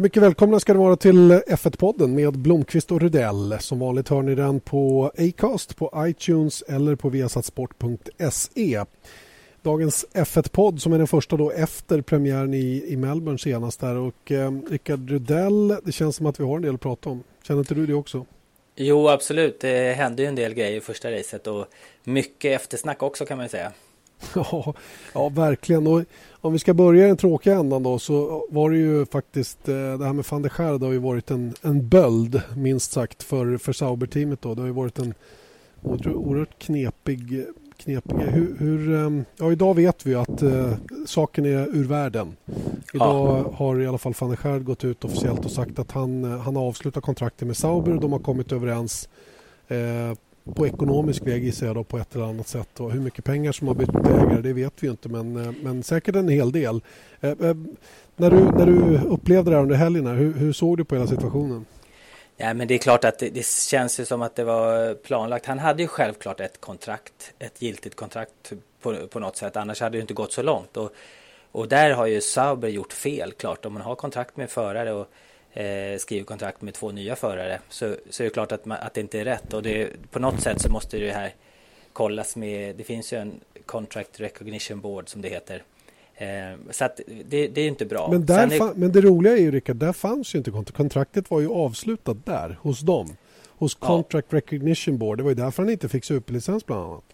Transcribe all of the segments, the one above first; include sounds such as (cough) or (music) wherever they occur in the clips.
Ja, mycket välkomna ska det vara till F1-podden med Blomqvist och Rudell. Som vanligt hör ni den på Acast, på iTunes eller på viasatsport.se. Dagens F1-podd som är den första då efter premiären i, i Melbourne senast där. Och eh, Rickard Rudell, det känns som att vi har en del att prata om. Känner inte du det också? Jo, absolut. Det hände ju en del grejer i första racet och mycket eftersnack också kan man säga. (laughs) Ja, ja, verkligen. Och om vi ska börja i den tråkiga ändan då så var det ju faktiskt eh, det här med van der Schaar, det har ju varit en, en böld minst sagt för, för Sauber-teamet då. Det har ju varit en oerhört knepig knepig. Hur, hur, ehm, ja, idag vet vi att uh, saken är ur världen. Idag ja. har i alla fall van der Schaar gått ut officiellt och sagt att han, han har avslutat kontraktet med Sauber. De har kommit överens uh, på ekonomisk väg gissar jag då på ett eller annat sätt. Och hur mycket pengar som har bytt ägare det vet vi inte men, eh, men säkert en hel del. Eh, eh, när, du, när du upplevde det här under helgen, hur, hur såg du på hela situationen? Ja, men det är klart att det, det, känns ju som att det var planlagt. Han hade ju självklart ett kontrakt, ett giltigt kontrakt på, på något sätt. Annars hade det inte gått så långt. Och, och där har ju Sauber gjort fel klart. Om man har kontrakt med förare och eh, skriver kontrakt med två nya förare så, så är det klart att, man, att det inte är rätt. Och det, på något sätt så måste det här kollas med, det finns ju en Contract Recognition Board som det heter. Eh, så att det, det, är inte bra. Men, där är... men det roliga är ju Rickard, där fanns ju inte kontraktet. Kontraktet var ju avslutat där, hos dem. Hos Contract ja. Recognition Board. Det var ju därför han inte fick superlicens bland annat.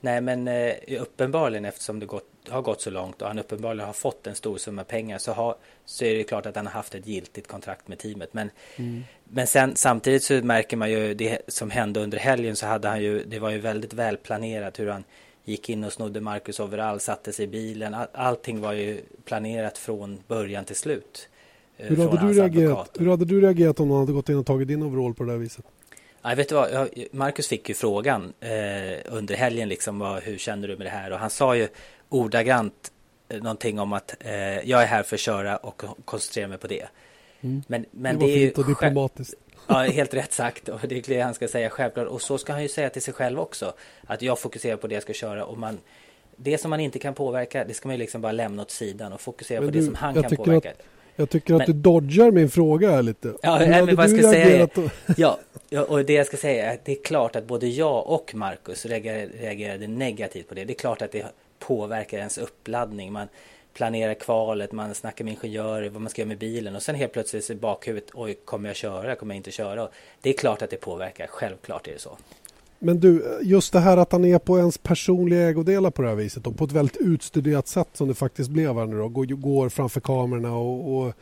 Nej, men eh, uppenbarligen eftersom det gått, har gått så långt och han uppenbarligen har fått en stor summa pengar så, har, så är det klart att han har haft ett giltigt kontrakt med teamet. Men, mm. men sen, samtidigt så märker man ju det som hände under helgen så hade han ju, det var ju väldigt välplanerat hur han gick in och snodde Marcus overall, satte sig i bilen. All, allting var ju planerat från början till slut. Eh, hur hade, du reagerat, hur hade du reagerat om han hade gått in och tagit din overall på det där viset? Nej, vet du vad? Marcus fick ju frågan eh, under helgen liksom, vad, hur känner du med det här? Och han sa ju ordagrant eh, någonting om att eh, jag är här för att köra och koncentrera mig på det. Mm. Men, men det, det är fint och diplomatiskt. Ja, helt rätt sagt. Och det är det han ska säga självklart. Och så ska han ju säga till sig själv också. Att jag fokuserar på det jag ska köra. Och man, det som man inte kan påverka, det ska man ju liksom bara lämna åt sidan och fokusera men på du, det som han kan påverka. Att, jag tycker men, att du dodgar min fråga här lite. Ja, nej, men vad jag ska säga är, (laughs) ja, och det jag ska säga är att det är klart att både jag och Marcus reagerade negativt på det. Det är klart att det påverkar ens uppladdning. Man planerar kvalet, man snackar med ingenjörer, vad man ska göra med bilen och sen helt plötsligt i bakhuvudet, oj, kommer jag köra, kommer jag inte köra? Det är klart att det påverkar, självklart är det så. Men du, just det här att han är på ens personliga ägodelar på det här viset och på ett väldigt utstuderat sätt som det faktiskt blev här nu då, går, går framför kamerorna och, och,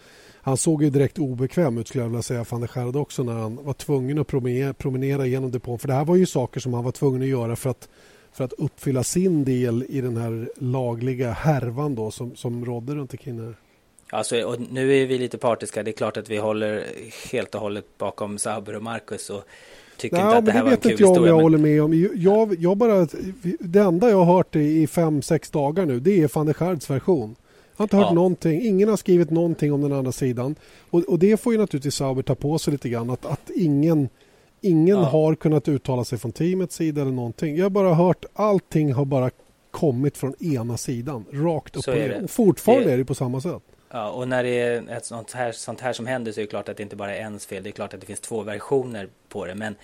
han såg ju direkt obekväm ut skulle jag vilja säga, van der Schärd också när han var tvungen att promenera, promenera genom depån. För det här var ju saker som han var tvungen att göra för att, för att uppfylla sin del i den här lagliga härvan då som, som rådde runt omkring här. Alltså, och nu är vi lite partiska. Det är klart att vi håller helt och hållet bakom Sauber och Marcus. Och tycker Nej, inte att det här var en kul historia. Det vet inte jag om jag håller med om. Jag, jag bara, det enda jag har hört i fem, sex dagar nu det är van der Schards version. Jag har inte hört ja. någonting. Ingen har skrivit någonting om den andra sidan. Och, och det får ju naturligtvis Sauber ta på sig lite grann. Att, att ingen, ingen ja. har kunnat uttala sig från teamets sida eller någonting. Jag har bara hört allting har bara kommit från ena sidan. Rakt upp och ner. Och fortfarande det... är det på samma sätt. Ja, och när det är ett sånt här, sånt här som händer så är det klart att det inte bara är ens fel. Det är klart att det finns två versioner på det. Men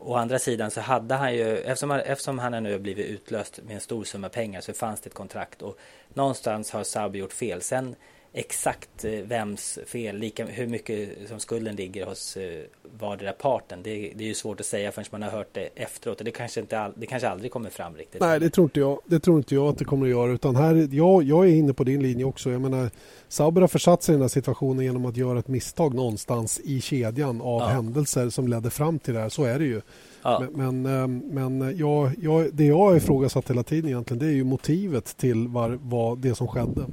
å andra sidan så hade han ju, eftersom han, eftersom han nu har blivit utlöst med en stor summa pengar så fanns det ett kontrakt. Och någonstans har Saab gjort fel. Sen exakt eh, vems fel, lika, hur mycket som skulden ligger hos eh, vardera parten. Det, det är ju svårt att säga förrän man har hört det efteråt. Och det kanske, inte all, det kanske aldrig kommer fram riktigt. Nej, det tror inte jag. Det tror inte jag att det kommer att göra. Utan här, jag, jag är inne på din linje också. Jag menar, Sauber har försatt sig i den här situationen genom att göra ett misstag någonstans i kedjan av ja. händelser som ledde fram till det här. Så är det ju. Ja. Men, men, ehm, men jag, jag, det jag har ifrågasatt hela tiden egentligen det är ju motivet till var, vad det som skedde.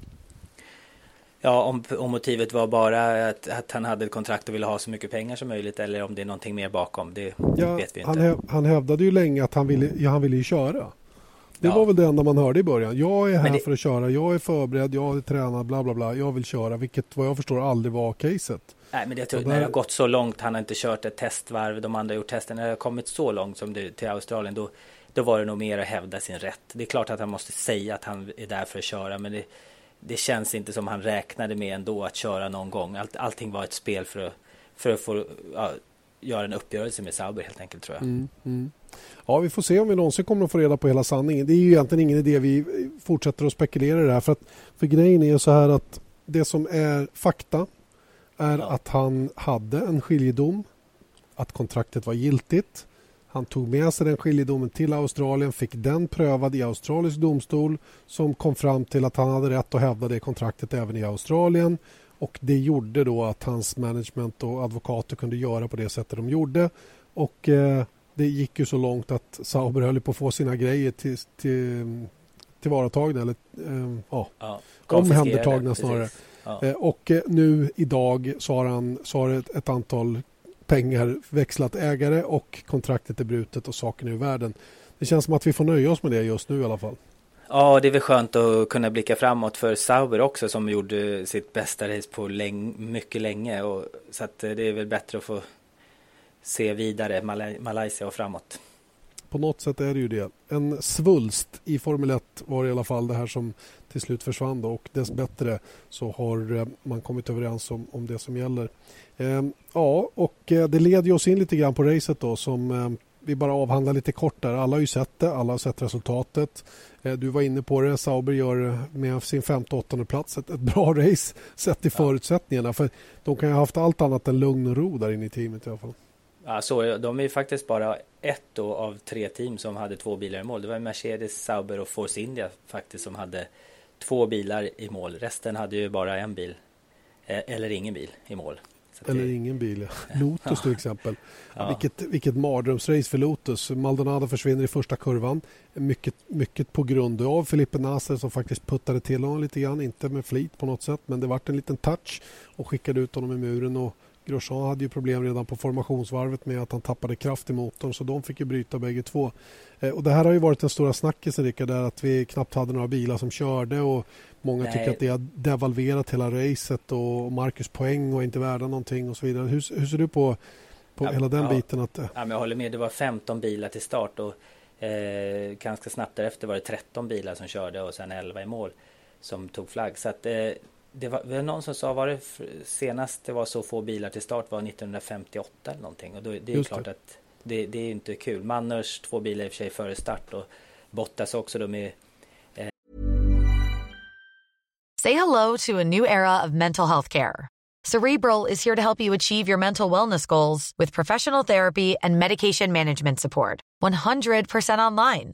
Ja, om, om motivet var bara att, att, han hade ett kontrakt och ville ha så mycket pengar som möjligt eller om det är någonting mer bakom, det ja, vet vi inte. Han, han hävdade ju länge att han ville, ja, han ville ju köra. Det ja. var väl det enda man hörde i början. Jag är här det... för att köra, jag är förberedd, jag är tränad, bla bla bla. Jag vill köra, vilket vad jag förstår aldrig var caset. Nej, men jag tror, där... när det har gått så långt, han har inte kört ett testvarv, de andra har gjort testen, när det har kommit så långt som det, till Australien, då, då var det nog mer att hävda sin rätt. Det är klart att han måste säga att han är där för att köra, men det, det känns inte som han räknade med ändå att köra någon gång. Allt, allting var ett spel för att, för att få ja, göra en uppgörelse med Sauber helt enkelt tror jag. Mm, mm. Ja, vi får se om vi någonsin kommer att få reda på hela sanningen. Det är ju egentligen ingen idé vi fortsätter att spekulera i det här. För, att, för grejen är så här att det som är fakta är ja. att han hade en skiljedom, att kontraktet var giltigt. Han tog med sig den skiljedomen till Australien, fick den prövad i australisk domstol som kom fram till att han hade rätt att hävda det kontraktet även i Australien. Och Det gjorde då att hans management och advokater kunde göra på det sättet de gjorde. Och eh, Det gick ju så långt att Sauber höll på att få sina grejer till, till, tillvaratagna eller eh, ja, ja, omhändertagna snarare. Ja. Eh, och eh, nu idag så har, han, så har ett, ett antal pengar växlat ägare och kontraktet är brutet och saken är ur världen. Det känns som att vi får nöja oss med det just nu i alla fall. Ja, det är väl skönt att kunna blicka framåt för Sauber också som gjorde sitt bästa race på läng mycket länge. Och, så att eh, det är väl bättre att få se vidare Malaysia och framåt. På något sätt är det ju det. En svulst i Formel 1 var i alla fall det här som till slut försvann då, och dessbättre så har eh, man kommit överens om, om det som gäller. Ehm, ja, och eh, det leder oss in lite grann på racet då som eh, vi bara avhandlar lite kort där. Alla har ju sett det, alla har sett resultatet. Du var inne på det, Sauber gör med sin femte och åttonde plats ett, ett bra (laughs) race sett till förutsättningarna. För de kan ju ha haft allt annat än lugn och ro där inne i teamet i alla fall. Ja, så de är ju faktiskt bara ett av tre team som hade två bilar i mål. Det var Mercedes, Sauber och Force India faktiskt som hade två bilar i mål. Resten hade ju bara en bil. Eh, eller ingen bil i mål. Eller det... ingen bil. (laughs) Lotus till exempel. Ja. Vilket, vilket mardrömsrace för Lotus. Maldonado försvinner i första kurvan. Mycket, mycket på grund av Felipe Nasser som faktiskt puttade till honom lite grann. Inte med flit på något sätt men det vart en liten touch och skickade ut honom i muren. Och Grosjean hade ju problem redan på formationsvarvet med att han tappade kraft i motorn så de fick ju bryta bägge två. Eh, och det här har ju varit den stora snackisen Rickard, där att vi knappt hade några bilar som körde och många Nej. tycker att det har devalverat hela racet och Marcus poäng och inte värda någonting och så vidare. Hur, hur ser du på, på ja, hela den ja, biten? Att, ja, men jag håller med, det var 15 bilar till start och eh, ganska snabbt därefter var det 13 bilar som körde och sen 11 i mål som tog flagg. Så att, eh, det var, det var någon som sa, var det senast det var så få bilar till start var 1958 eller någonting. Och då, det är Just klart det. att det, det, är inte kul. Manners två bilar i och för sig före start och Bottas också då med eh... Say hello to a new era of mental health care. Cerebral is here to help you achieve your mental wellness goals with professional therapy and medication management support. 100% online.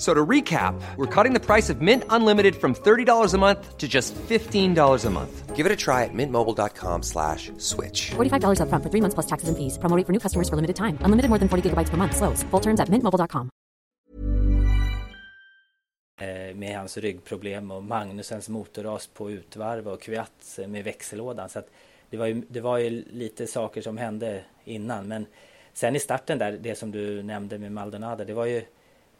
So to recap, we're cutting the price of Mint Unlimited from $30 a month to just $15 a month. Give it a try at mintmobile.com slash switch. $45 up front for three months plus taxes and fees. Promoting for new customers for limited time. Unlimited more than 40 gigabytes per month. Slows. Full terms at mintmobile.com. Eh, med hans ryggproblem och Magnusens motorras på utvarv och Kviat med växellådan. Så det, var ju, det var ju lite saker som hände innan. Men sen i starten där, det som du nämnde med Maldonado, det var ju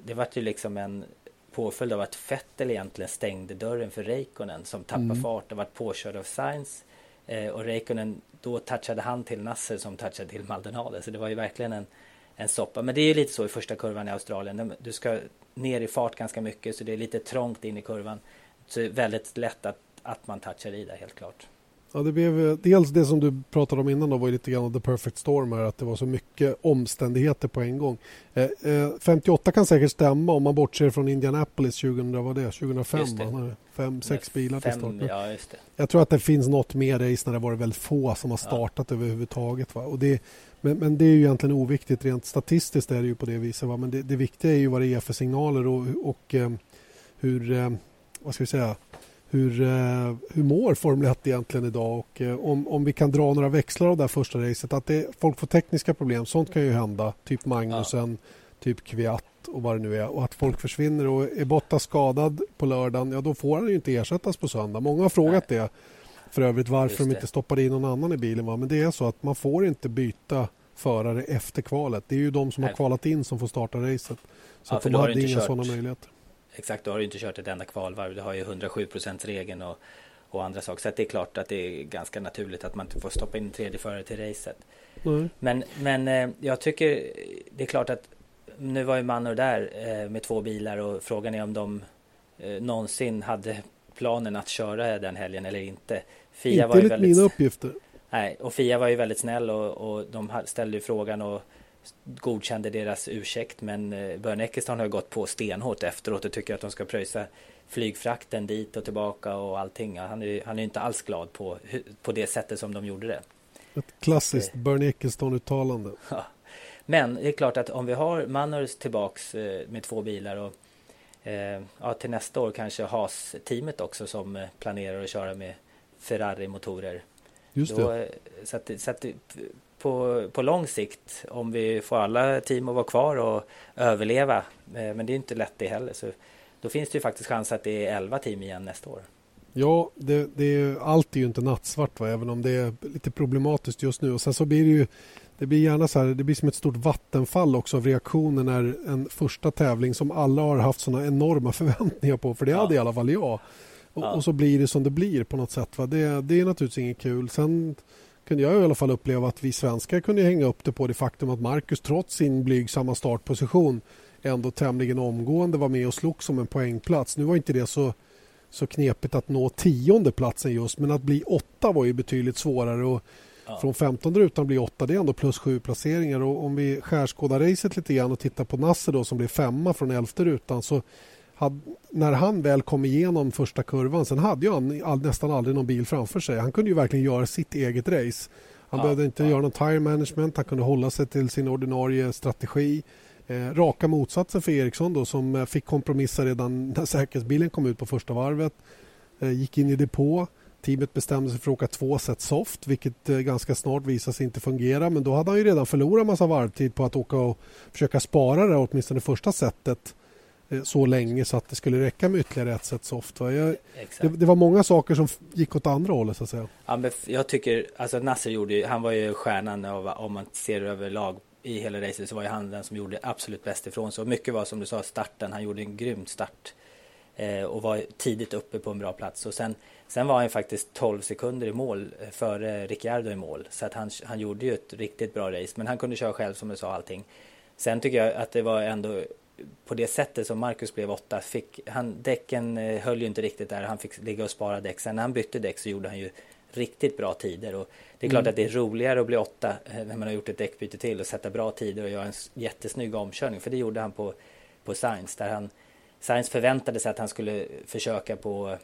det var ju liksom en påföljd av att Vettel egentligen stängde dörren för Reikonen som tappade mm. fart och var påkörd av Sainz. Eh, och Reikonen, då touchade han till Nasser som touchade till Maldonado. Så det var ju verkligen en, en soppa. Men det är ju lite så i första kurvan i Australien. Du ska ner i fart ganska mycket så det är lite trångt in i kurvan. Så det är väldigt lätt att, att man touchar i där helt klart. Ja, det blev dels det som du pratade om innan då var lite grann the perfect storm här, att det var så mycket omständigheter på en gång. Eh, eh, 58 kan säkert stämma om man bortser från Indianapolis 2000, vad det, 2005. Just det. Fem, sex bilar till start. Ja, just det. Jag tror att det finns något mer race när det varit väldigt få som har startat ja. överhuvudtaget. Va? Och det, men, men, det är ju egentligen oviktigt. Rent statistiskt är det ju på det viset. Va? Men det, det viktiga är ju vad det är för signaler och, och eh, hur, eh, vad ska vi säga, hur, eh, hur mår Formel 1 egentligen idag och eh, om, om vi kan dra några växlar av det här första racet. Att det, folk får tekniska problem, sånt kan ju hända. Typ Magnusen, ja. typ Kviat och vad det nu är. Och att folk försvinner och är Bottas skadad på lördagen, ja då får han ju inte ersättas på söndag. Många har frågat Nej. det för övrigt varför de inte stoppade in någon annan i bilen. Va? Men det är så att man får inte byta förare efter kvalet. Det är ju de som Nej. har kvalat in som får starta racet. Så ja, de hade inga sådana möjligheter. Exakt, då har du inte kört ett enda kvalvarv. Du har ju 107 regeln och, och andra saker. Så det är klart att det är ganska naturligt att man inte får stoppa in en tredje förare till racet. Mm. Men, men eh, jag tycker det är klart att nu var ju Manor där eh, med två bilar och frågan är om de eh, någonsin hade planen att köra den helgen eller inte. Fia inte var enligt väldigt... mina uppgifter. Nej, och Fia var ju väldigt snäll och, och de ställde ju frågan och godkände deras ursäkt men eh, Björn Eckeston har gått på stenhårt efteråt och tycker att de ska pröjsa flygfrakten dit och tillbaka och allting. Han är, han är inte alls glad på, på det sättet som de gjorde det. Ett klassiskt Björn Eckeston-uttalande. (laughs) Ja. Men det är klart att om vi har Manners tillbaks eh, med två bilar och eh, ja, till nästa år kanske Haas-teamet också som planerar att köra med Ferrari-motorer. Just det. Då, så att, så att på, på lång sikt om vi får alla team att vara kvar och överleva. Eh, men det är inte lätt det heller. Så då finns det ju faktiskt chans att det är 11 team igen nästa år. Ja, det, det är, allt är ju inte nattsvart va? även om det är lite problematiskt just nu. Och sen så blir det ju det blir gärna så här, det blir som ett stort vattenfall också av reaktioner när en första tävling som alla har haft såna enorma (laughs) förväntningar på, för det ja. hade i alla fall jag. Och, ja. och, så blir det som det blir på något sätt. Va? Det, det är naturligtvis inget kul. Sen kunde jag i alla fall uppleva att vi svenskar kunde hänga upp det på det faktum att Marcus trots sin blygsamma startposition ändå tämligen omgående var med och slog som en poängplats. Nu var inte det så, så knepigt att nå tionde platsen just men att bli åtta var ju betydligt svårare. Och ja. Från 15 rutan bli åtta det är ändå plus sju placeringar. Och om vi skärskådar racet lite grann och tittar på Nasser då som blev femma från elfte rutan så hade, när han väl kom igenom första kurvan, sen hade ju han all, nästan aldrig någon bil framför sig. Han kunde ju verkligen göra sitt eget race. Han ja, behövde inte ja. göra någon tire management, han kunde hålla sig till sin ordinarie strategi. Eh, raka motsatsen för Eriksson då, som eh, fick kompromissa redan när säkerhetsbilen kom ut på första varvet. Eh, gick in i depå. Teamet bestämde sig för att åka två set soft vilket eh, ganska snart visade sig inte fungera. Men då hade han ju redan förlorat massa varvtid på att åka och försöka spara det åtminstone första setet så länge så att det skulle räcka med ytterligare ett set soft. Jag, det, det, var många saker som gick åt andra hållet så att säga. Ja, men jag tycker, alltså Nasser gjorde ju, han var ju stjärnan av, om man ser överlag i hela racet så var ju han den som gjorde absolut bäst ifrån sig. Och mycket var som du sa starten, han gjorde en grym start. Eh, och var tidigt uppe på en bra plats. Och sen, sen var han faktiskt 12 sekunder i mål eh, före Ricciardo i mål. Så att han, han gjorde ju ett riktigt bra race. Men han kunde köra själv som du sa allting. Sen tycker jag att det var ändå på det sättet som Marcus blev åtta, fick, han, däcken eh, höll ju inte riktigt där, han fick ligga och spara däck. Sen när han bytte däck så gjorde han ju riktigt bra tider. Och det är klart mm. att det är roligare att bli åtta eh, när man har gjort ett däckbyte till och sätta bra tider och göra en jättesnygg omkörning. För det gjorde han på, på Science. Där han, Science förväntade sig att han skulle försöka på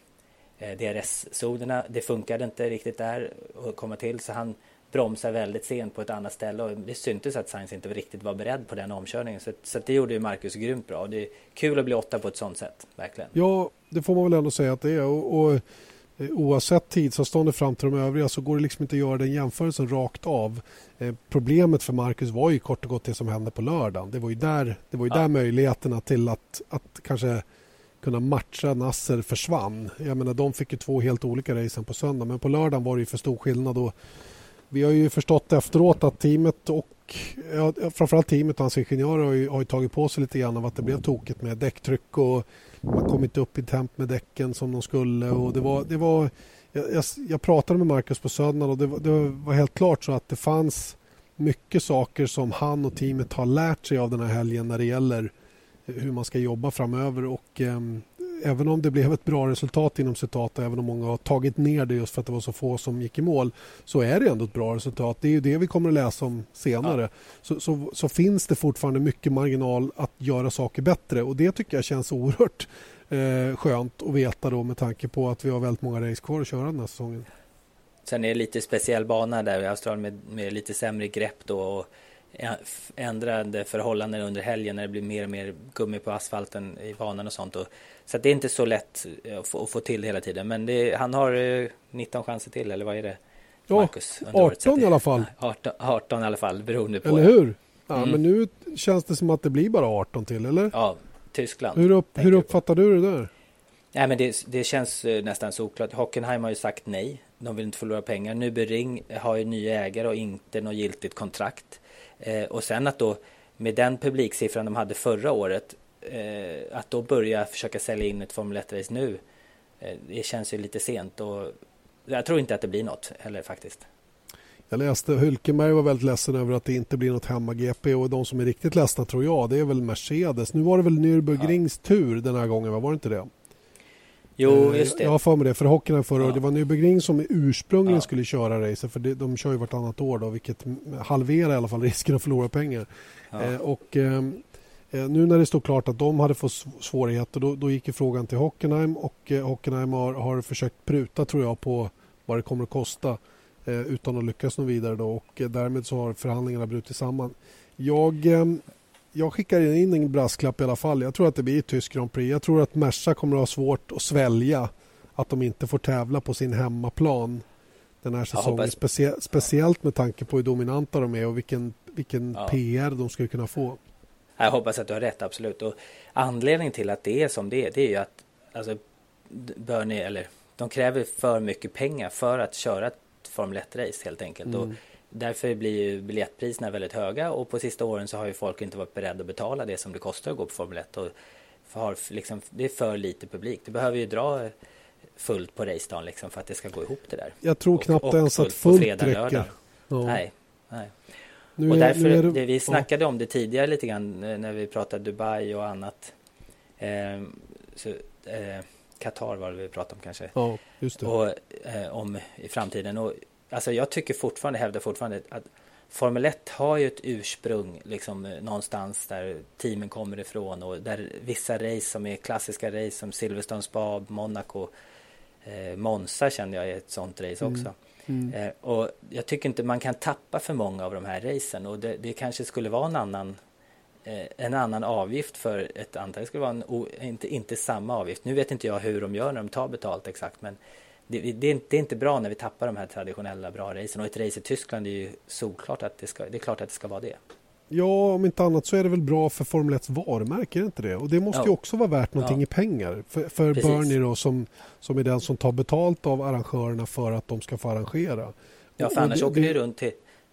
eh, DRS-zonerna. Det funkade inte riktigt där att komma till så han bromsar väldigt sent på ett annat ställe och det syntes att Sainz inte riktigt var beredd på den omkörningen. Så, så det gjorde ju Marcus grymt bra. Det är kul att bli åtta på ett sånt sätt, verkligen. Ja, det får man väl ändå säga att det är. Och, och eh, oavsett tidsavståndet fram till de övriga så går det liksom inte att göra den jämförelsen rakt av. Eh, problemet för Marcus var ju kort och gott det som hände på lördagen. Det var ju där, det var ju ja. där möjligheterna till att, att kanske kunna matcha Nasser försvann. Jag menar, de fick ju två helt olika racen på söndag men på lördagen var det ju för stor skillnad. Och vi har ju förstått efteråt att teamet och ja, framförallt teamet och hans ingenjörer har ju, har ju tagit på sig lite grann av att det blev tokigt med däcktryck och man kom inte upp i temp med däcken som de skulle. Och det var, det var, jag, jag pratade med Marcus på söndagen och det var, det var helt klart så att det fanns mycket saker som han och teamet har lärt sig av den här helgen när det gäller hur man ska jobba framöver. Och, eh, även om det blev ett bra resultat inom citat och även om många har tagit ner det just för att det var så få som gick i mål så är det ändå ett bra resultat. Det är ju det vi kommer att läsa om senare. Ja. Så, så, så, finns det fortfarande mycket marginal att göra saker bättre och det tycker jag känns oerhört eh, skönt att veta då med tanke på att vi har väldigt många race kvar att köra den här säsongen. Sen är det lite speciell bana där i Australien med, med lite sämre grepp då och ändrade förhållanden under helgen när det blir mer och mer gummi på asfalten i banan och sånt. Och, så det är inte så lätt att få, att få till hela tiden. Men det, han har 19 eh, chanser till, eller vad är det? Marcus, ja, 18 i alla fall. 18, 18 i alla fall, beroende på. Eller hur? Ja, mm. Men nu känns det som att det blir bara 18 till, eller? Ja, Tyskland. Hur, upp, hur uppfattar du det där? Nej, men det, det känns eh, nästan såklart. Hockenheim har ju sagt nej. De vill inte förlora pengar. Nubering har ju nya ägare och inte något giltigt kontrakt. Eh, och sen att då med den publiksiffran de hade förra året eh, att då börja försöka sälja in ett Formel 1-race nu eh, det känns ju lite sent och jag tror inte att det blir något heller faktiskt. Jag läste Hülkenberg var väldigt ledsen över att det inte blir något hemma-GP och de som är riktigt ledsna tror jag det är väl Mercedes. Nu var det väl Nürburgrings ja. tur den här gången, var det inte det? Jo, eh, just det. Jag har för mig det. För hockeyn förra ja. Det var Nürburgring som ursprungligen ja. skulle köra racet. För det, de kör ju vartannat år då, vilket halverar i alla fall (laughs) risken att förlora pengar. Ja. Eh, och eh, eh, nu när det stod klart att de hade fått svårigheter då, då gick frågan till Hockenheim och eh, Hockenheim har, har försökt pruta tror jag på vad det kommer att kosta eh, utan att lyckas något vidare då och därmed så har förhandlingarna brutit samman. Jag jag skickar in en brasklapp i alla fall. Jag tror att det blir ett tysk Grand Prix. Jag tror att Merca kommer att ha svårt att svälja att de inte får tävla på sin hemmaplan den här säsongen. Specie speciellt med tanke på hur dominanta de är och vilken, vilken ja. PR de skulle kunna få. Jag hoppas att du har rätt, absolut. Och anledningen till att det är som det är, det är ju att alltså, Bernie, eller de kräver för mycket pengar för att köra ett Formel 1-race helt enkelt. Mm. Och Därför blir ju biljettpriserna väldigt höga och på sista åren så har ju folk inte varit beredda att betala det som det kostar att gå på Formel 1. Och har liksom, det är för lite publik. Det behöver ju dra fullt på racedagen liksom för att det ska gå ihop det där. Jag tror knappt och, och ens att fullt räcker. Ja. Nej, nej. Nu och därför, är, det, vi snackade om det tidigare lite grann eh, när vi pratade Dubai och annat. Eh, så, eh, Qatar var det vi pratade om kanske. Ja, just det. Och, eh, om i framtiden. Och alltså jag tycker fortfarande, hävdar fortfarande att Formel 1 har ju ett ursprung liksom eh, någonstans där teamen kommer ifrån och där vissa race som är klassiska race som Silverstone Spa, Monaco, eh, Monza känner jag är ett sånt race mm. också. Mm. Mm. Eh, och jag tycker inte man kan tappa för många av de här racen och det, det kanske skulle vara en annan eh, en annan avgift för ett antal. Det skulle vara en, inte, inte samma avgift. Nu vet inte jag hur de gör när de tar betalt exakt men det, det, är, det, är, inte bra när vi tappar de här traditionella bra racen och ett race i Tyskland är ju såklart att det ska, det är klart att det ska vara det. Ja, om inte annat så är det väl bra för Formel 1 varumärke, är det inte det? Och det måste ja. ju också vara värt någonting ja. i pengar. För, för Bernie då, som, som är den som tar betalt av arrangörerna för att de ska få arrangera. Ja, för annars det, åker det runt till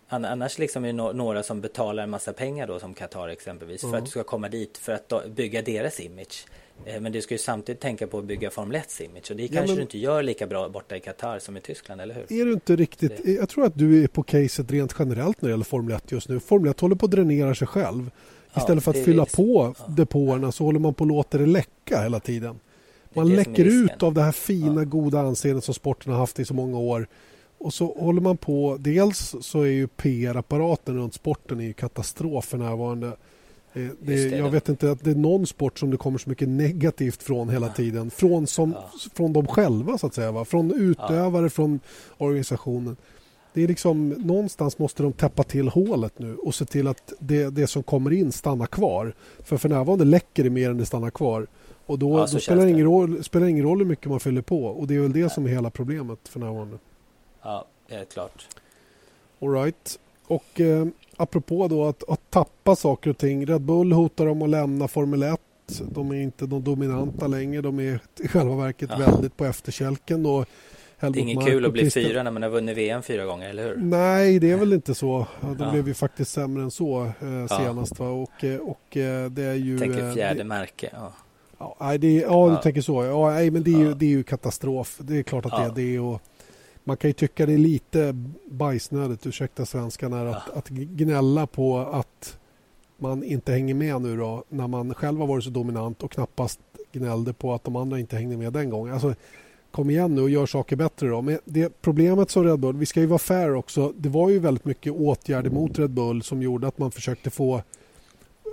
Annars liksom är det några som betalar en massa pengar då som Qatar exempelvis uh för att du ska komma dit för att bygga deras image. Eh, men du ska ju samtidigt tänka på att bygga Formel 1 image och det kanske men... du inte gör lika bra borta i Qatar som i Tyskland, eller hur? Är du inte riktigt... Det... Jag tror att du är på caset rent generellt när det gäller Formel 1 just nu. Formel 1 håller på att dränera sig själv. Istället ja, för att fylla på ja. depåerna så håller man på att låta det läcka hela tiden. Man läcker ut av det här fina, ja. goda anseendet som sporten har haft i så många år. Och så håller man på... Dels så är ju PR-apparaten runt sporten är katastrof för närvarande. Det, det, jag vet inte att det är någon sport som det kommer så mycket negativt från hela tiden. Från, som, ja. från dem själva så att säga. Va? Från utövare, ja. från organisationen. Det är liksom, någonstans måste de täppa till hålet nu och se till att det, det som kommer in stannar kvar. För för närvarande läcker det mer än det stannar kvar. Och då, ja, då spelar, det ingen roll, spelar ingen roll hur mycket man fyller på. Och det är väl det som är hela problemet för närvarande. Ja, är klart. All right. Och eh, apropå då att, att tappa saker och ting. Red Bull hotar om att lämna Formel 1. De är inte de dominanta längre. De är i själva verket ja. väldigt på efterkälken. Då. det är inget kul att bli fyra när man har vunnit VM fyra gånger, eller hur? Nej, det är väl inte så. De ja. blev ju faktiskt sämre än så eh, senast. Va? Och, eh, och eh, det är ju... Tänker eh, fjärde det, märke. Ja. Ja, det, ja, du tänker så. Ja, nej, men det är, ju, det är ju katastrof. Det är klart att det är det. Och, man kan ju tycka det är lite bajsnödigt, ursäkta svenskan, är att, ja. att gnälla på att man inte hänger med nu då när man själv har varit så dominant och knappast gnällde på att de andra inte hängde med den gången. Alltså, kom igen nu och gör saker bättre då. Men det problemet som Red Bull, vi ska ju vara fair också, det var ju väldigt mycket åtgärder mot Red Bull som gjorde att man försökte få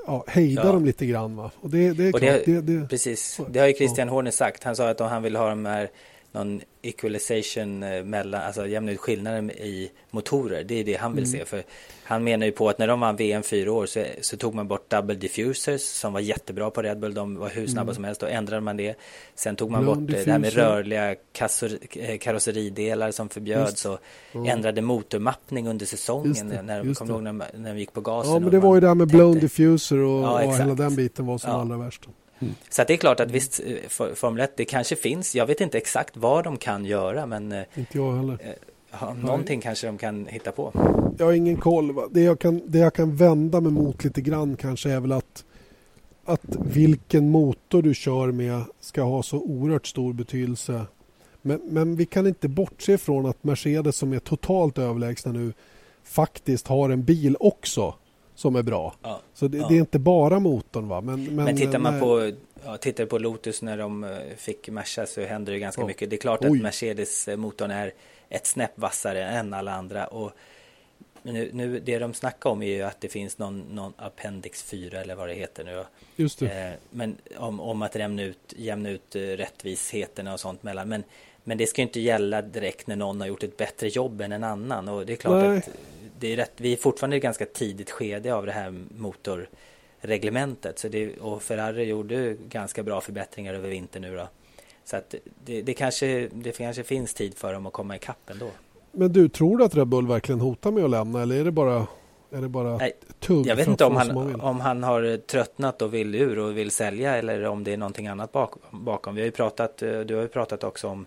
ja, hejda ja. dem lite grann. Va? Och det, det är och klart, det, det, precis, det har ju Christian ja. Horner sagt. Han sa att om han vill ha de här någon equalization eh, mellan, alltså jämna ut skillnaden i motorer. Det är det han vill mm. se. För han menar ju på att när de vann VM fyra år så, så, tog man bort double diffusers som var jättebra på Red Bull. De var hur snabba mm. som helst. Då ändrade man det. Sen tog man Blond bort diffuser. det här med rörliga kassor, eh, karosseridelar som förbjöds. Och mm. ändrade motormappning under säsongen. Det, när, kommer ihåg när, när vi gick på gasen? Ja, men det var ju det här med blown diffuser och, ja, och hela den biten var som ja. allra värst. Mm. Så det är klart att visst, eh, Formel 1, det kanske finns, jag vet inte exakt vad de kan göra men eh, Inte jag heller. Eh, ja, någonting Nej. kanske de kan hitta på. Jag har ingen koll. Va? Det, jag kan, det jag kan vända mig mot lite grann kanske är väl att, att vilken motor du kör med ska ha så oerhört stor betydelse. Men, men vi kan inte bortse från att Mercedes som är totalt överlägsna nu faktiskt har en bil också som är bra. Ja, så det, ja. det, är inte bara motorn. Va? Men, men, men tittar man när... på, ja, tittar på Lotus när de eh, fick Merca så händer det ganska mycket. Det är klart Oj. att Mercedes-motorn är ett snäpp vassare än alla andra. Och nu, nu, det de snackar om är ju att det finns någon, någon Appendix 4 eller vad det heter nu. Just det. Eh, men om, om att jämna ut, jämna ut eh, rättvisheterna och sånt mellan. Men, men det ska inte gälla direkt när någon har gjort ett bättre jobb än en annan. Och det är klart Nej. att det är rätt, vi är fortfarande i ett ganska tidigt skede av det här motorreglementet. Så det, och Ferrari gjorde ganska bra förbättringar över vintern nu då. Så att det, det, kanske, det kanske finns tid för dem att komma ikapp ändå. Men du, tror du att Red Bull verkligen hotar med att lämna eller är det bara, är det bara Nej, tugg? Jag vet inte om han, om han har tröttnat och vill ur och vill sälja eller om det är någonting annat bak, bakom. Vi har ju pratat, du har ju pratat också om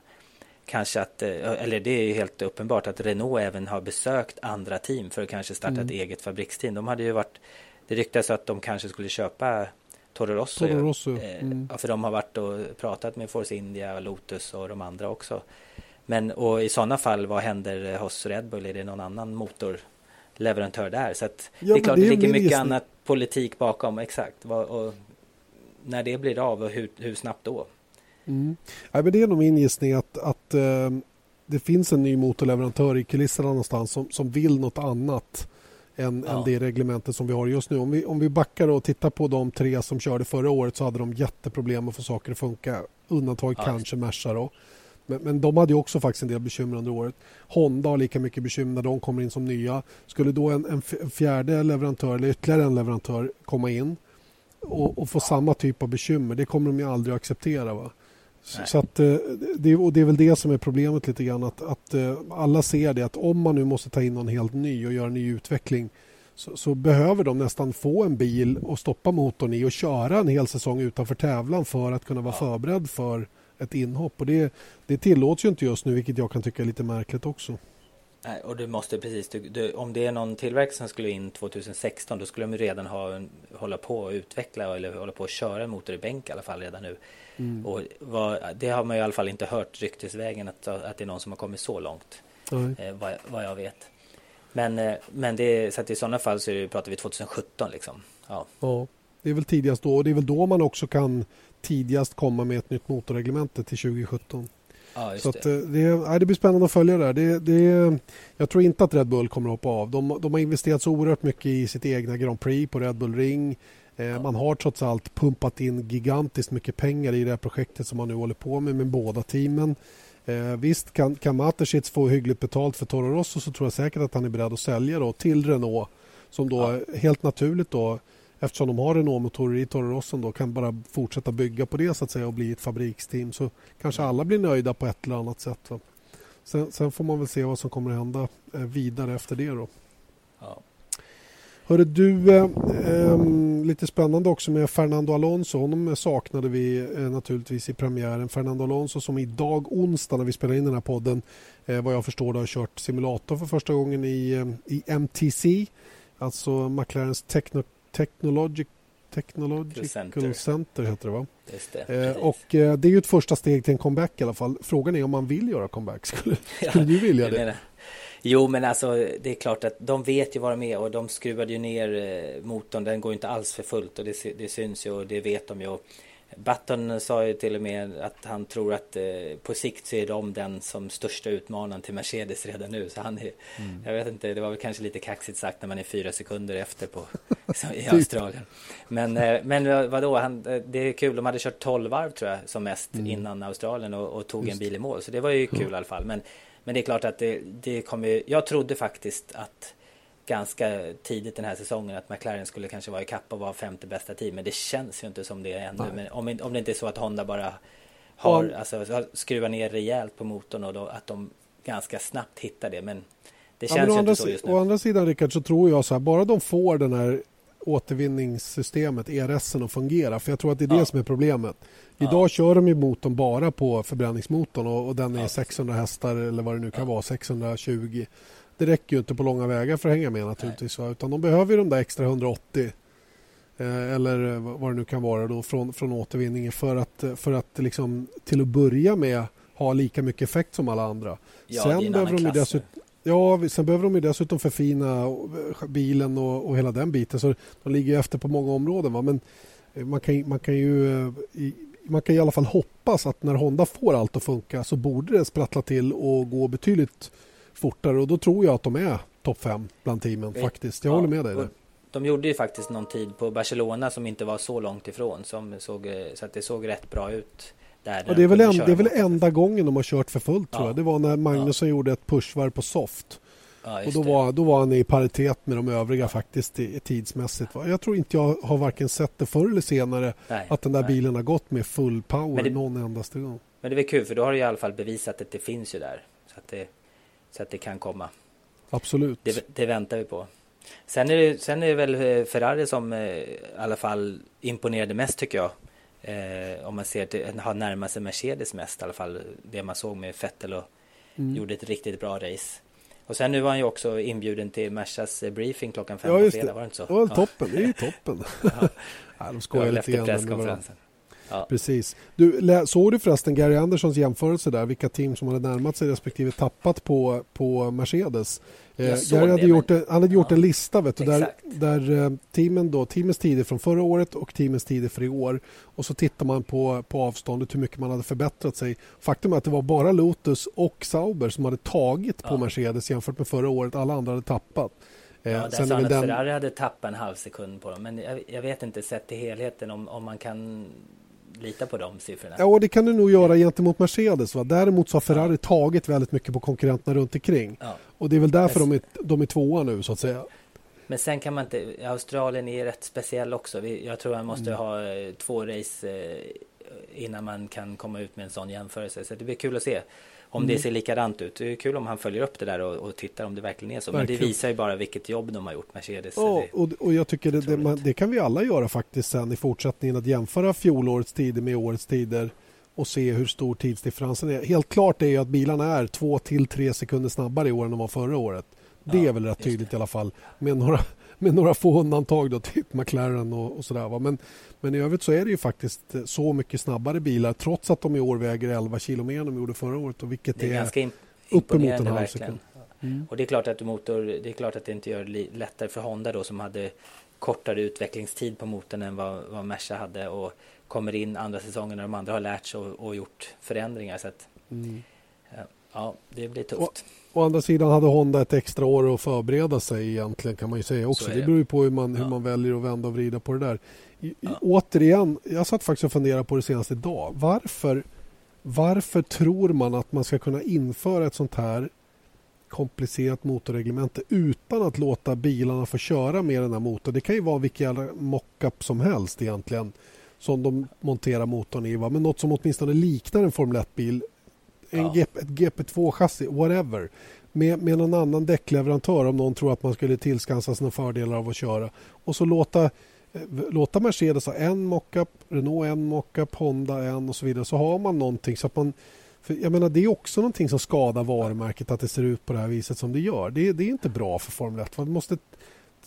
kanske att, eh, eller det är ju helt uppenbart att Renault även har besökt andra team för att kanske starta mm. ett eget fabriksteam. De hade ju varit, det ryktas att de kanske skulle köpa Toro Rosso. Toro Rosso. Eh, mm. för de har varit och pratat med Force India, Lotus och de andra också. Men och i sådana fall, vad händer hos Red Bull? Är det någon annan motorleverantör där? Så att ja, det är klart, det, det ligger mycket annat politik bakom, exakt. Och, när det blir av och hur, hur snabbt då? Mm. Ja, men det är nog min gissning att, att äh, det finns en ny motorleverantör i kulisserna någonstans som, som vill något annat än, ja. än det reglementet som vi har just nu. Om vi, om vi backar och tittar på de tre som körde förra året så hade de jätteproblem att få saker att funka. Undantaget ja. kanske Merca då. Men, men, de hade också faktiskt en del bekymmer under året. Honda har lika mycket bekymmer när de kommer in som nya. Skulle då en, en fjärde leverantör eller ytterligare en leverantör komma in och, och få samma typ av bekymmer, det kommer de ju aldrig att acceptera. Va? Så att, eh, det, och det är väl det som är problemet lite grann. Att, att eh, alla ser det att om man nu måste ta in någon helt ny och göra en ny utveckling så, så, behöver de nästan få en bil och stoppa motorn i och köra en hel säsong utanför tävlan för att kunna vara ja. förberedd för ett inhopp. Och det, det tillåts ju inte just nu vilket jag kan tycka är lite märkligt också. Nej, och du måste precis, du, du, om det är någon tillverkare som skulle in 2016 då skulle de redan ha, hålla på att utveckla eller hålla på att köra en motor i bänk i alla fall redan nu. Mm. Och vad, det har man i alla fall inte hört ryktesvägen att, att det är någon som har kommit så långt. Eh, vad, vad, jag vet. Men, eh, men det, så att i sådana fall så det, pratar vi 2017 liksom. Ja. ja, det är väl tidigast då och det är väl då man också kan tidigast komma med ett nytt motorreglemente till 2017. Ja, så det. Att, det, nej, det blir spännande att följa det, det, det Jag tror inte att Red Bull kommer att hoppa av. De, de har investerat så oerhört mycket i sitt egna Grand Prix på Red Bull Ring. Eh, man har trots allt pumpat in gigantiskt mycket pengar i det här projektet som man nu håller på med med båda teamen. Eh, visst, kan, kan Mateschitz få hyggligt betalt för Toro Rosso så tror jag säkert att han är beredd att sälja då till Renault som då ja. helt naturligt då eftersom de har Renault-motorer i Toro Rosso då kan bara fortsätta bygga på det så att säga och bli ett fabriksteam så kanske alla blir nöjda på ett eller annat sätt. Sen, sen, får man väl se vad som kommer att hända eh, vidare efter det då. Ja. Hörru du, eh, eh, lite spännande också med Fernando Alonso. Honom saknade vi eh, naturligtvis i premiären. Fernando Alonso som idag onsdag när vi spelar in den här podden eh, vad jag förstår har kört simulator för första gången i, eh, i MTC. Alltså McLarens Techno, Technologic Technological Center. Center heter det va? Det, eh, och eh, det är ju ett första steg till en comeback i alla fall. Frågan är om man vill göra comeback. (laughs) Skulle, skulle du vilja det? Jo, men alltså det är klart att de vet ju vad de är och de skruvade ju ner eh, motorn. Den går inte alls för fullt och det, det syns ju och det vet de ju. Button sa ju till och med att han tror att eh, på sikt så är de den som största utmanaren till Mercedes redan nu. Så han är, mm. jag vet inte, det var väl kanske lite kaxigt sagt när man är fyra sekunder efter på, (laughs) i Australien. Men, eh, men vadå, han, det är kul, de hade kört 12 varv tror jag som mest mm. innan Australien och, och tog Just. en bil i mål. Så det var ju kul mm. i alla fall. Men, men det är klart att det, det kommer, jag trodde faktiskt att ganska tidigt den här säsongen att McLaren skulle kanske vara i kapp och vara femte bästa team. Men det känns ju inte som det ännu. Men om, om det inte är så att Honda bara har, ja. alltså, skruvat ner rejält på motorn och då, att de ganska snabbt hittar det. Men det känns ja, ju inte så just nu. Å andra sidan Rickard så tror jag så här, bara de får den här återvinningssystemet, ERS, att fungera. För jag tror att det är det ja. som är problemet. Idag ja. kör de ju motorn bara på förbränningsmotorn och, och den är 600 hästar eller vad det nu kan vara, 620 det räcker ju inte på långa vägar för att hänga med naturligtvis. Va? Utan de behöver ju de där extra 180 eh, eller vad det nu kan vara då från, från återvinningen för att, för att liksom, till att börja med ha lika mycket effekt som alla andra. Ja, sen, behöver de dessutom, ja, sen behöver de dessutom förfina bilen och, och hela den biten. Så de ligger efter på många områden. Va? Men eh, man kan, man kan ju eh, man kan i alla fall hoppas att när Honda får allt att funka så borde det sprattla till och gå betydligt fortare och då tror jag att de är topp fem bland teamen faktiskt. Jag ja, håller med dig där. De gjorde ju faktiskt någon tid på Barcelona som inte var så långt ifrån som såg, så att det såg rätt bra ut. Där ja, det, är väl en, det är väl enda gången de har kört för fullt ja. tror jag. Det var när Magnusson gjorde ett pushvarv på soft. och då var, då var han i paritet med de övriga faktiskt tidsmässigt. Jag tror inte jag har varken sett det förr eller senare nej, att den där nej. bilen har gått med full power det, någon endaste gång. Men det är väl kul för då har du i alla fall bevisat att det finns ju där. Så att det, så att det kan komma. Absolut. Det, det väntar vi på. Sen är, det, sen är det väl eh, Ferrari som eh, i alla fall imponerade mest tycker jag. Eh, om man ser till, har närmat sig Mercedes mest i alla fall. Det man såg med Vettel och mm. gjorde ett riktigt bra race. Och sen nu var han ju också inbjuden till Mersas eh, briefing klockan fem ja, på fredag, var det inte så? Ja, toppen, det är ju toppen. (laughs) ja. (laughs) ja, de skojar lite grann. Efter presskonferensen. Ja. Precis. Du, såg du förresten Gary Andersons jämförelse där? Vilka team som hade närmat sig respektive tappat på, på Mercedes? Eh, Gary hade, det, gjort, men... han hade gjort ja. en lista vet du, där, där eh, teamen då, teamens tider från förra året och teamens tider för i år. Och så tittar man på, på avståndet hur mycket man hade förbättrat sig. Faktum är att det var bara Lotus och Sauber som hade tagit ja. på Mercedes jämfört med förra året. Alla andra hade tappat. Ja, eh, där sa han att den... Ferrari hade tappat en halv sekund på dem. Men jag, jag, vet inte sett till helheten om, om man kan lita på de siffrorna. Ja, det kan du nog göra gentemot Mercedes. Va? Däremot så har Ferrari tagit väldigt mycket på konkurrenterna runt omkring. Ja. Och det är väl därför Men... de, är, de är tvåa nu så att säga. Men sen kan man inte, Australien är rätt speciell också. Jag tror man måste mm. ha eh, två race eh, innan man kan komma ut med en sån jämförelse. Så det blir kul att se om mm. det ser likadant ut. Det är kul om han följer upp det där och, och tittar om det verkligen är så. Verkligen. Men det visar ju bara vilket jobb de har gjort, Mercedes. Ja, och, och jag tycker det, det, man, det, kan vi alla göra faktiskt sen i fortsättningen att jämföra fjolårets tider med årets tider och se hur stor tidsdifferensen är. Helt klart är ju att bilarna är två till tre sekunder snabbare i år än de var förra året. Det ja, är väl rätt tydligt i alla fall. Med några, med några få undantag, då, typ McLaren och, och sådär. Men, men i övrigt så är det ju faktiskt så mycket snabbare bilar trots att de i år väger 11 kilo mer än de gjorde förra året. Och vilket det är, är ganska uppemot en halv sekund. Mm. Och det är klart att motor, det är klart att det inte gör det lättare för Honda då som hade kortare utvecklingstid på motorn än vad, vad Merca hade och kommer in andra säsongen när de andra har lärt sig och, och gjort förändringar. Så att, mm. Ja, det blir tufft. Å, å andra sidan hade Honda ett extra år att förbereda sig egentligen kan man ju säga också. Det. det beror ju på hur man, hur man väljer att vända och vrida på det där. I, ja. Återigen, jag satt faktiskt och funderade på det senast idag. Varför, varför tror man att man ska kunna införa ett sånt här komplicerat motorreglemente utan att låta bilarna få köra med den här motorn. Det kan ju vara vilken mockup som helst egentligen som de monterar motorn i. Va? Men något som åtminstone liknar en Formel 1-bil en ja. GP, ett GP2-chassi, whatever. Med, med någon annan däckleverantör om någon tror att man skulle tillskansa sig fördelar av att köra. Och så låta, eh, låta Mercedes ha en mockup, Renault en mockup, Honda en och så vidare. Så har man någonting så att man för jag menar, det är också någonting som skadar varumärket att det ser ut på det här viset som det gör. Det, det är inte bra för Formel 1. Man måste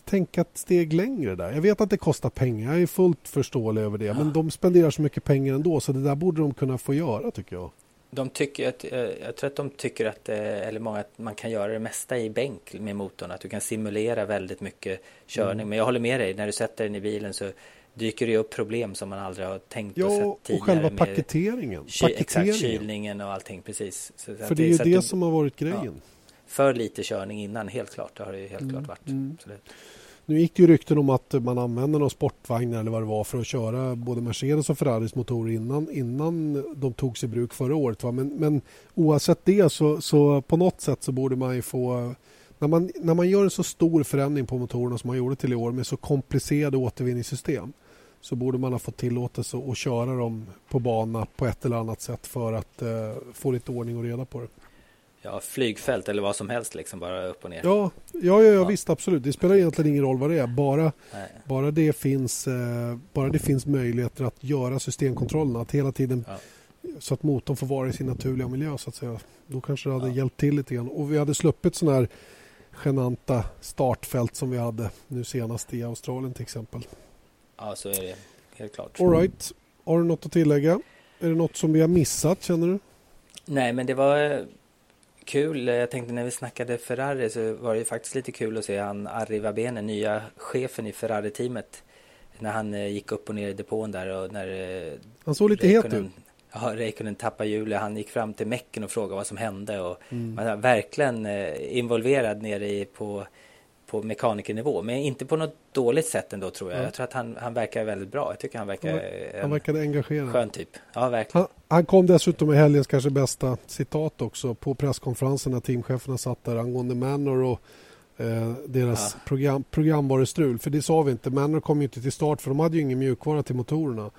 tänka ett steg längre där. Jag vet att det kostar pengar, jag är fullt förståelig över det. Ja. Men de spenderar så mycket pengar ändå så det där borde de kunna få göra tycker jag de tycker att, eh, jag tror att de tycker att, eh, eller många, att man kan göra det mesta i bänk med motorn. Att du kan simulera väldigt mycket körning. Mm. Men jag håller med dig, när du sätter den i bilen så dyker det upp problem som man aldrig har tänkt ja, och sett och tidigare. själva med paketeringen. ky- paketeringen. Exakt, kylningen och allting precis. Så att För det är ju så att det som har varit grejen. Ja. För lite körning innan, helt klart. Det har det ju helt Mm, klart varit. mm. Nu gick det ju rykten om att man använde någon sportvagnar eller vad det var för att köra både Mercedes och Ferraris motorer innan, innan de togs i bruk förra året. Va? Men, men oavsett det så, så på något sätt så borde man ju få när man, när man gör en så stor förändring på motorerna som man gjorde till i år med så komplicerade återvinningssystem så borde man ha fått tillåtelse att köra dem på bana på ett eller annat sätt för att eh, få lite ordning och reda på det ja, flygfält eller vad som helst liksom bara upp och ner. Ja, ja, ja, ja visst absolut. Det spelar egentligen ingen roll vad det är. Bara, Nej. bara, det, finns, eh, bara det finns möjligheter att göra systemkontrollerna. Att hela tiden Ja. så att motorn får vara i sin naturliga miljö så att säga. Då kanske det hade Ja. hjälpt till lite grann. Och vi hade sluppit sådana här genanta startfält som vi hade nu senast i Australien till exempel. ja, så är det helt klart. All right. Har du något att tillägga? Är det något som vi har missat känner du? Nej, men det var eh, kul. Jag tänkte när vi snackade Ferrari så var det ju faktiskt lite kul att se han Arri Vabene, nya chefen i Ferrari-teamet. När han eh, gick upp och ner i depån där och när eh, Han såg lite het ut. Ja, Räikkönen tappade hjulet. Han gick fram till mecken och frågade vad som hände. Och Mm. Man är verkligen eh, involverad nere i, på, på mekanikernivå. Men inte på något dåligt sätt ändå tror jag. Ja. Jag tror att han, han verkar väldigt bra. Jag tycker han verkar Han Han verkade engagerad. skön typ. Ja, verkligen. Han, han kom dessutom med helgens kanske bästa citat också på presskonferensen när teamcheferna satt där angående Manor och eh, deras Ja. program, programvarustrul. För det sa vi inte. Manor kom ju inte till start för de hade ju ingen mjukvara till motorerna.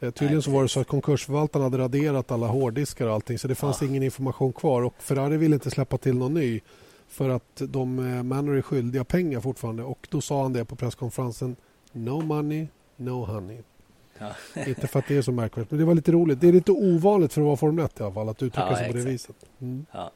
Eh, tydligen Nej, så var det så att konkursförvaltaren hade raderat alla hårddiskar och allting så det fanns Ja. ingen information kvar och Ferrari ville inte släppa till någon ny för att de eh, Manor är skyldiga pengar fortfarande och då sa han det på presskonferensen No money, no honey. Ja. (laughs) Inte för att det är så märkvärdigt, men det var lite roligt. Det är lite ovanligt för att vara Formel 1 i alla fall, att uttrycka Ja, sig på det viset. Mm. Ja.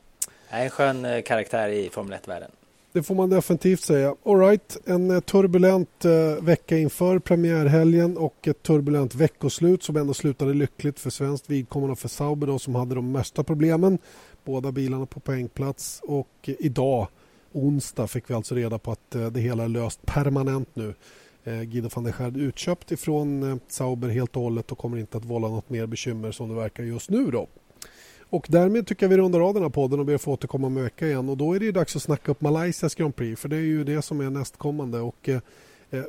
En skön eh, karaktär i Formel 1-världen. Det får man definitivt säga. All right, en eh, turbulent eh, vecka inför premiärhelgen och ett turbulent veckoslut som ändå slutade lyckligt för svenskt vidkommande och för Sauber då, som hade de mesta problemen. Båda bilarna på poängplats och idag, onsdag, fick vi alltså reda på att det hela är löst permanent nu. Eh, Guido van der Schärd utköpt ifrån eh, Sauber helt och hållet och kommer inte att vålla något mer bekymmer som det verkar just nu. Då. Och därmed tycker jag vi rundar av den här podden och ber att få återkomma om en vecka igen. Och då är det ju dags att snacka upp Malaysias Grand Prix för det är ju det som är nästkommande. Och, eh,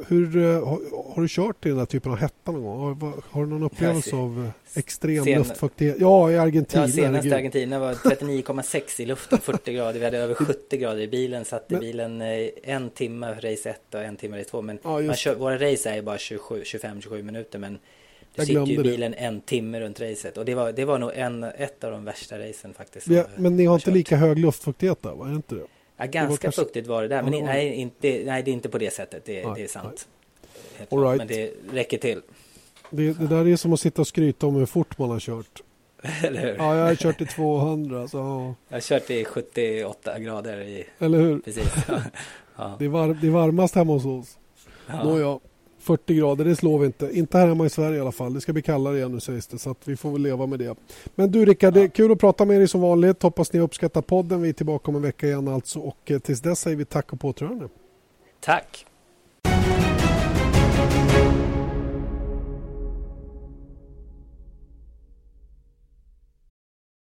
hur, eh, har, har du kört i den här typen av hetta någon gång? Har, har du någon upplevelse se- av eh, extrem sen- luftfuktighet? Ja, i Argentina. Ja, senast i Argentina var 39,6 i luften, (laughs) 40 grader. Vi hade över 70 grader i bilen. Satt i Men- bilen eh, en timme race 1 och en timme race 2. Men Ja, kör, våra race är ju bara 25-27 minuter. Men du sitter ju i glömde det. bilen en timme runt racet. Och det var, det var nog en, ett av de värsta racen faktiskt. Ja, men ni har inte kört. lika hög luftfuktighet där, va? Är det inte det? Ja, ganska kanske- fuktigt var det där. Men Ja, nej, inte, nej, det är inte på det sättet. Det, Nej, det är sant. All right. Men det räcker till. det? Det där är som att sitta och skryta om hur fort man har kört. (laughs) Eller hur? Ja, jag har kört i 200. Så, ja. Jag har kört i 78 grader i... Eller hur? Precis. (laughs) Ja. Det är, var, det är varmast hemma hos oss. Ja. Nåja, 40 grader, det slår vi inte. Inte här hemma i Sverige i alla fall. Det ska bli kallare igen nu sägs det, så att vi får väl leva med det. Men du Rickard, det är kul att prata med dig som vanligt. Hoppas ni uppskattar podden. Vi är tillbaka om en vecka igen alltså. Och eh, tills dess säger vi tack och påtrörande. Tack!